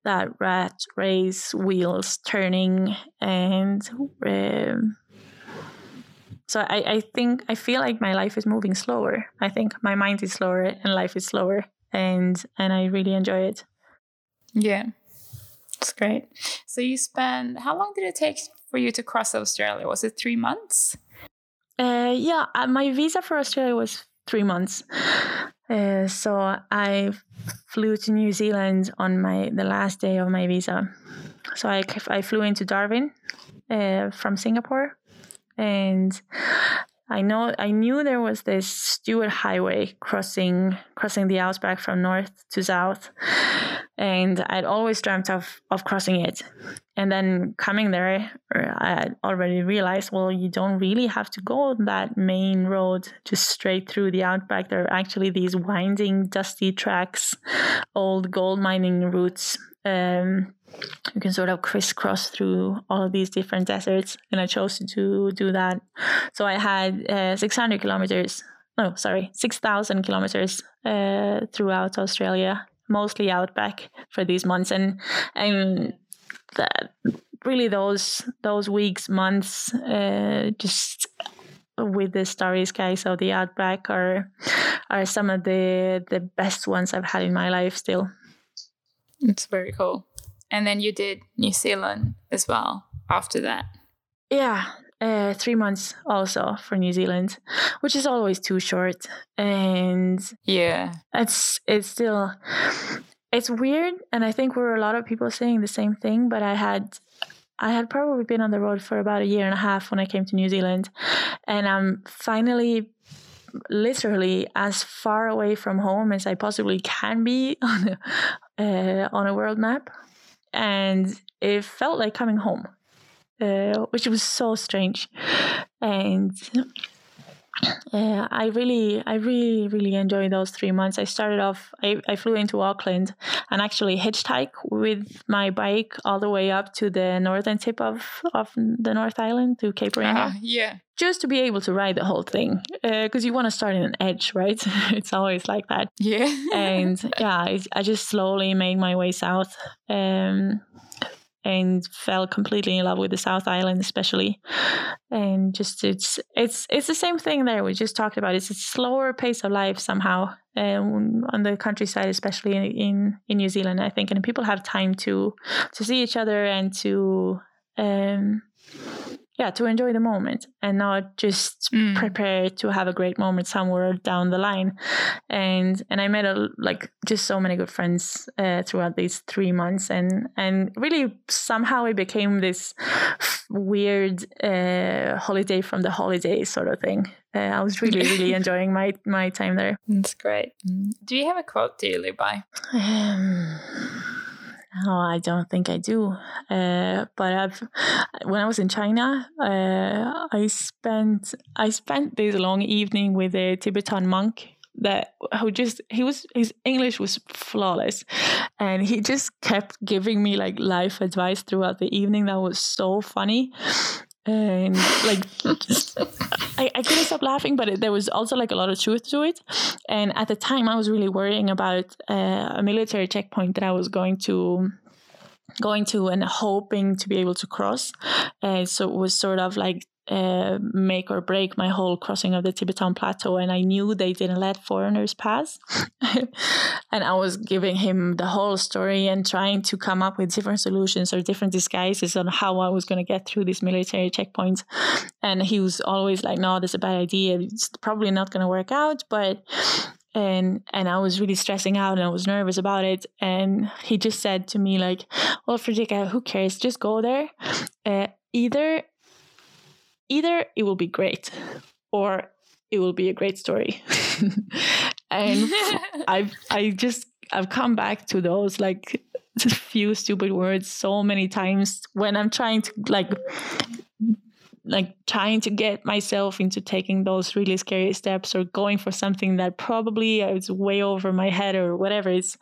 that rat race wheels turning and um, so I, I think I feel like my life is moving slower. I think my mind is slower and life is slower and and I really enjoy it. Yeah. It's great. So you spent how long did it take for you to cross Australia? Was it three months? Uh, yeah, uh, my visa for Australia was three months. Uh, so I flew to New Zealand on my the last day of my visa. So I, I flew into Darwin uh, from Singapore, and I know I knew there was this Stuart Highway crossing crossing the outback from north to south, and I'd always dreamt of of crossing it. And then coming there, I already realized, well, you don't really have to go that main road just straight through the outback. There are actually these winding, dusty tracks, old gold mining routes. Um, you can sort of crisscross through all of these different deserts and i chose to do that. So i had uh, 600 kilometers no sorry 6000 kilometers uh, throughout australia mostly outback for these months. And and that really those those weeks months uh, just with the starry skies of the outback are are some of the the best ones i've had in my life still it's very cool and then you did New Zealand as well after that. Yeah, uh, three months also for New Zealand, which is always too short. And yeah, it's it's still it's weird, and I think we're a lot of people saying the same thing. But I had I had probably been on the road for about a year and a half when I came to New Zealand, and I'm finally literally as far away from home as I possibly can be on a, uh, on a world map and it felt like coming home, uh, which was so strange. And uh, I really, I really, really enjoyed those three months. I started off, I, I flew into Auckland and actually hitchhiked with my bike all the way up to the northern tip of, of the North Island to Cape Reinga. Ah, yeah. Just to be able to ride the whole thing. Because uh, you want to start in an edge, right? it's always like that. Yeah. and yeah, I, I, just slowly made my way south. Um, and fell completely in love with the South Island, especially. And just it's it's it's the same thing there. We just talked about. It's a slower pace of life somehow, um, on the countryside, especially in, in in New Zealand. I think, and people have time to to see each other and to um, yeah to enjoy the moment and not just mm. prepare to have a great moment somewhere down the line. And and i met a, like just so many good friends uh, throughout these three months and and really somehow it became this weird uh, holiday from the holidays sort of thing. Uh, i was really really enjoying my my time there. That's great. Do you have a quote do you live by? Um, Oh, I don't think I do. Uh, but I've when I was in China, uh, I spent I spent this long evening with a Tibetan monk that who just he was his English was flawless, and he just kept giving me like life advice throughout the evening. That was so funny and like I, I couldn't stop laughing but it, there was also like a lot of truth to it. And at the time i was really worrying about uh, a military checkpoint that i was going to going to and hoping to be able to cross. Uh, so it was sort of like uh, make or break my whole crossing of the Tibetan Plateau, and I knew they didn't let foreigners pass. and I was giving him the whole story and trying to come up with different solutions or different disguises on how I was going to get through these military checkpoints. And he was always like, "No, that's a bad idea. It's probably not going to work out." But and and I was really stressing out and I was nervous about it. And he just said to me like, "Well, Fredrika, who cares? Just go there. Uh, either either it will be great or it will be a great story. and I've I just I've come back to those like few stupid words so many times when I'm trying to like like trying to get myself into taking those really scary steps or going for something that probably is way over my head or whatever. It's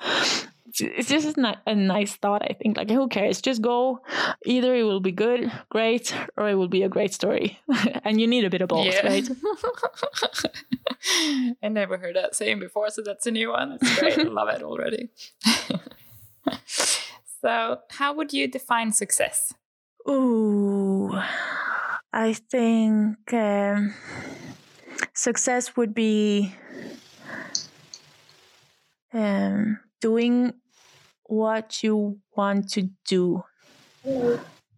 it's just a nice thought i think. Like who cares? Just go. Either it will be good great or it will be a great story. And you need a bit of both yeah. right? I never heard that saying before so that's a new one. It's great. I love it already. So how would you define success? Ooh. I think um, success would be um, doing what you want to do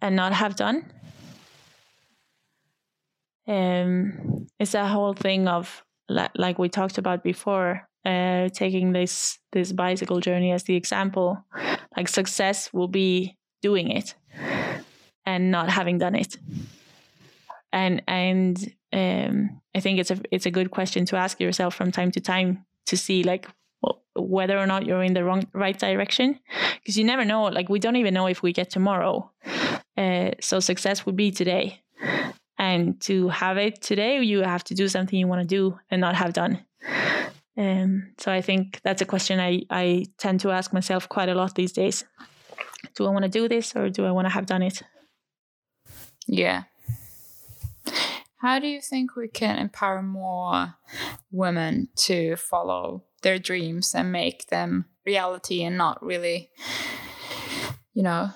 and not have done. Um, it's a whole thing of like, we talked about before, uh, taking this this bicycle journey as the example. Like success will be doing it and not having done it. And and um, I think it's a it's a good question to ask yourself from time to time to see like whether or not you're in the wrong right direction because you never know like we don't even know if we get tomorrow. Uh, so success would be today. And to have it today you have to do something you want to do and not have done. Um, so i think that's a question I, I tend to ask myself quite a lot these days. Do i want to do this or do i want to have done it? Yeah. How do you think we can empower more women to follow their dreams and make them reality and not really, you know,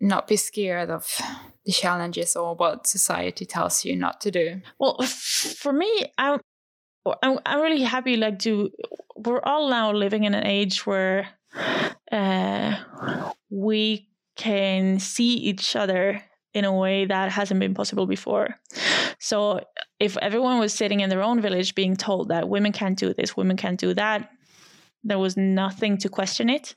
not be scared of the challenges or what society tells you not to do? Well, for me, I'm, I'm, really happy, like, to, we're all now living in an age where uh, we can see each other in a way that hasn't been possible before. So if everyone was sitting in their own village being told that women can't do this, women can't do that, there was nothing to question it.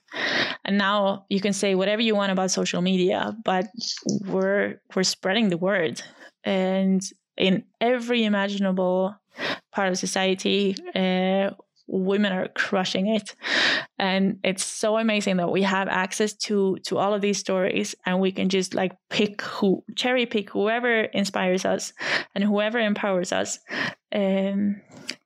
And now you can say whatever you want about social media, but we're we're spreading the word. And in every imaginable part of society, uh, women are crushing it and it's so amazing that we have access to to all of these stories and we can just like pick who cherry pick whoever inspires us and whoever empowers us um,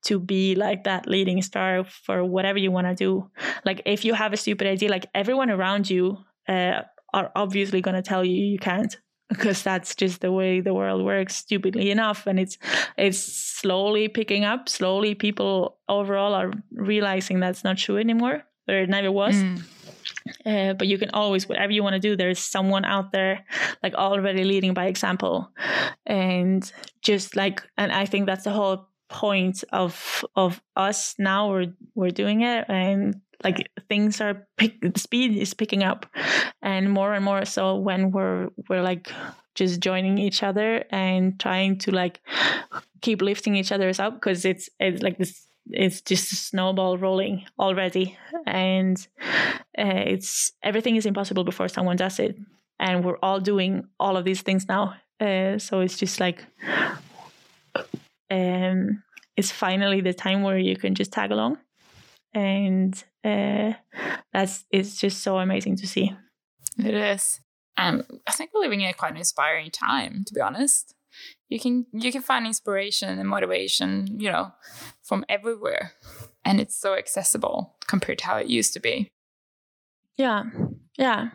to be like that leading star for whatever you want to do. Like if you have a stupid idea, like everyone around you uh, are obviously going to tell you you can't because that's just the way the world works stupidly enough and it's it's slowly picking up slowly people overall are realizing that's not true anymore or it never was mm. uh, but you can always whatever you want to do there's someone out there like already leading by example and just like and i think that's the whole point of of us now we're we're doing it and like things are pick, speed is picking up. And more and more so when we're we're like just joining each other and trying to like keep lifting each other's up because it's it's like this it's just a snowball rolling already. And uh, it's everything is impossible before someone does it. And we're all doing all of these things now. Uh, so it's just like um it's finally the time where you can just tag along and uh, that's it's just so amazing to see. It is. Um, I think we're living in a quite an inspiring time, to be honest. You can you can find inspiration and motivation, you know, from everywhere, and it's so accessible compared to how it used to be. Yeah, yeah,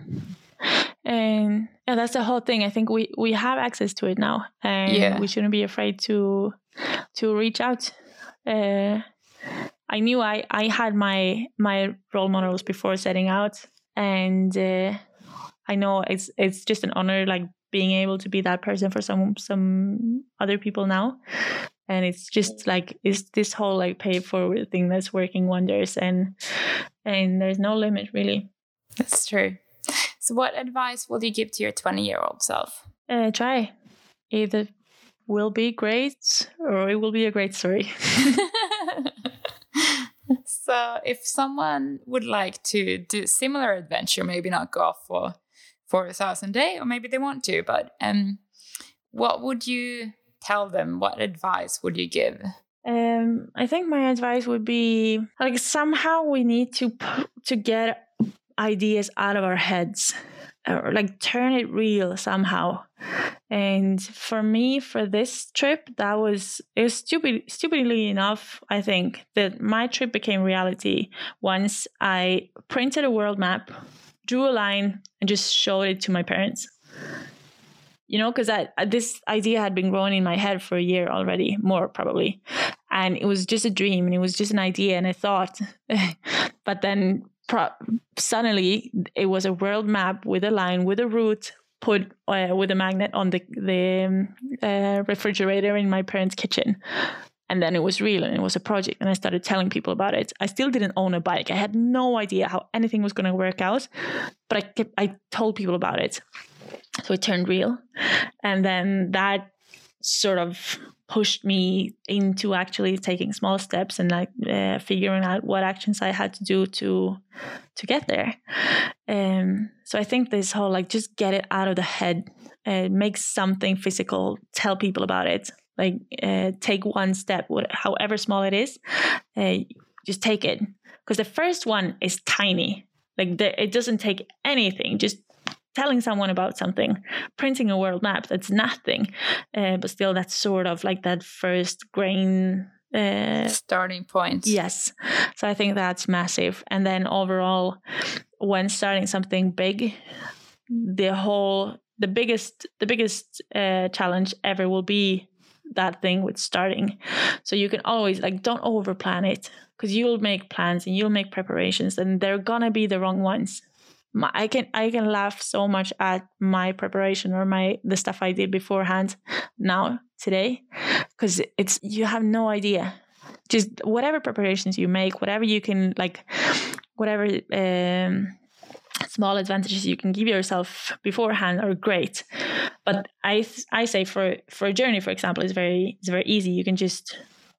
and yeah, that's the whole thing. I think we we have access to it now, and yeah. we shouldn't be afraid to to reach out. Uh, I knew I, I had my my role models before setting out, and uh, I know it's it's just an honor like being able to be that person for some some other people now, and it's just like it's this whole like pay forward thing that's working wonders, and and there's no limit really. That's true. So, what advice would you give to your twenty year old self? Uh, try. Either will be great or it will be a great story. so if someone would like to do similar adventure, maybe not go off for for a thousand day, or maybe they want to, but um, what would you tell them? What advice would you give? Um, I think my advice would be like somehow we need to to get ideas out of our heads or like turn it real somehow. And for me, for this trip, that was it was stupid stupidly enough, I think, that my trip became reality once I printed a world map, drew a line, and just showed it to my parents. You know, because I uh, this idea had been growing in my head for a year already, more probably. And it was just a dream and it was just an idea and a thought. but then pro- suddenly it was a world map with a line with a route put uh, with a magnet on the the um, uh, refrigerator in my parents' kitchen. And then it was real and it was a project. And I started telling people about it. I still didn't own a bike. I had no idea how anything was going to work out, but I kept, I told people about it. So it turned real. And then that sort of pushed me into actually taking small steps and like uh, figuring out what actions I had to do to to get there. Um, so I think this whole like just get it out of the head, uh, make something physical, tell people about it, like uh, take one step, however small it is, uh, just take it because the first one is tiny. Like the, it doesn't take anything. Just telling someone about something, printing a world map, that's nothing. Uh, but still, that's sort of like that first grain. Uh, starting point. Yes. So I think that's massive. And then overall, when starting something big, the whole, the biggest, the biggest uh, challenge ever will be that thing with starting. So you can always like don't over plan it because you'll make plans and you'll make preparations and they're gonna be the wrong ones my, I can I can laugh so much at my preparation or my the stuff I did beforehand now today because it's you have no idea. Just whatever preparations you make whatever you can like whatever um, small advantages you can give yourself beforehand are great. But I I say for for a journey for example it's very it's very easy. You can just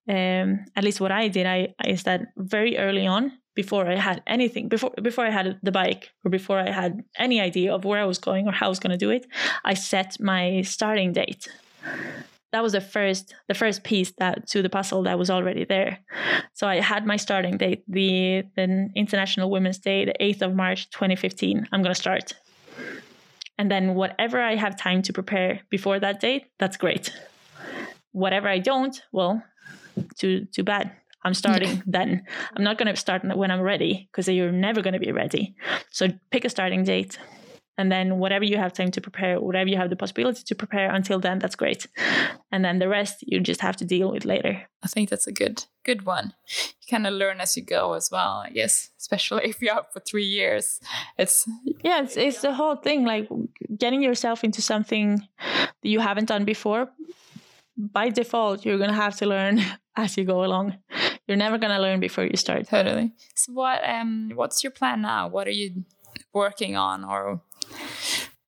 um, at least what I did I is that very early on before I had anything, before before I had the bike or before I had any idea of where I was going or how I was going to do it, I set my starting date. That was the first the first piece that to the puzzle that was already there. So I had my starting date, the the International Women's Day, the 8th of March 2015. I'm going to start. And then whatever I have time to prepare before that date, that's great. Whatever I don't, well, too too bad. I'm starting then. I'm not going to start when I'm ready because you're never going to be ready. So pick a starting date and then whatever you have time to prepare whatever you have the possibility to prepare until then that's great. And then the rest you just have to deal with later. I think that's a good good one. You kind of learn as you go as well i guess especially if you're out for three years. It's yeah it's, it's the whole thing like getting yourself into something that you haven't done before by default you're going to have to learn as you go along you're never going to learn before you start totally so what um what's your plan now what are you working on or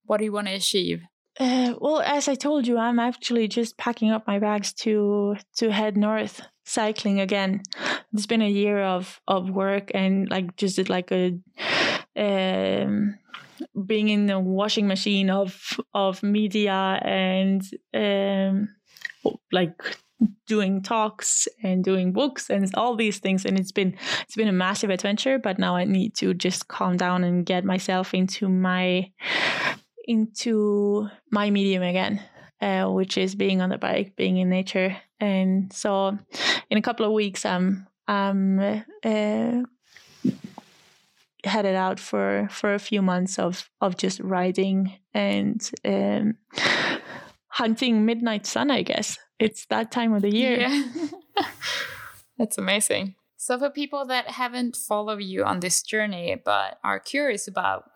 what do you want to achieve? Uh, well, as I told you, I'm actually just packing up my bags to to head north cycling again. It's been a year of of work and like just like a um, being in the washing machine of of media and um, like doing talks and doing books and all these things. And it's been it's been a massive adventure but now i need to just calm down and get myself into my into my medium again uh, which is being on the bike being in nature. And so in a couple of weeks i'm i'm uh, headed out for for a few months of of just riding and um, hunting midnight sun i guess it's that time of the year. Yeah. That's amazing. So, for people that haven't followed you on this journey but are curious about,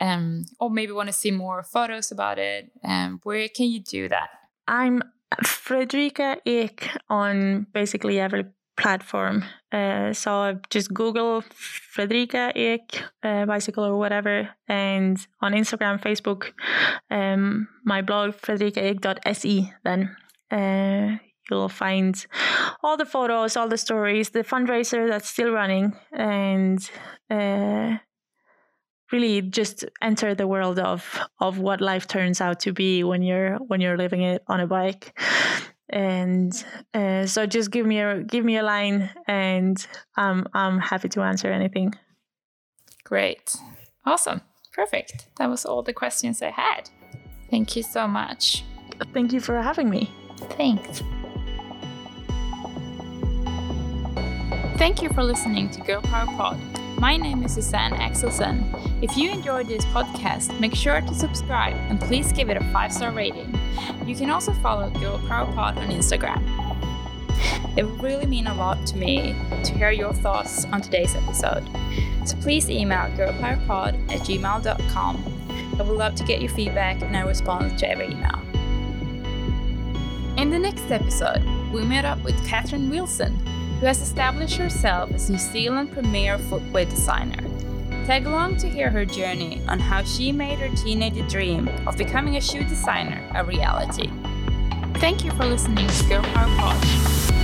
um, or maybe want to see more photos about it, um, where can you do that? I'm Fredrika Ek on basically every platform. Uh, so just Google Fredrika Ek uh, bicycle or whatever, and on Instagram, Facebook, um, my blog fredrikaek.se. Then uh, you'll find all the photos, all the stories, the fundraiser that's still running, and uh, really just enter the world of of what life turns out to be when you're when you're living it on a bike. And uh, so, just give me a give me a line, and I'm I'm happy to answer anything. Great, awesome, perfect. That was all the questions I had. Thank you so much. Thank you for having me. Thanks. Thank you for listening to Girl Power Pod. My name is Suzanne Axelsen. If you enjoyed this podcast, make sure to subscribe and please give it a five star rating. You can also follow Girl Power Pod on Instagram. It would really mean a lot to me to hear your thoughts on today's episode. So please email girlpowerpod at gmail.com. I would love to get your feedback and I respond to every email. In the next episode, we met up with Catherine Wilson, who has established herself as New Zealand's premier footwear designer. Tag along to hear her journey on how she made her teenage dream of becoming a shoe designer a reality. Thank you for listening to Girl Power Pod.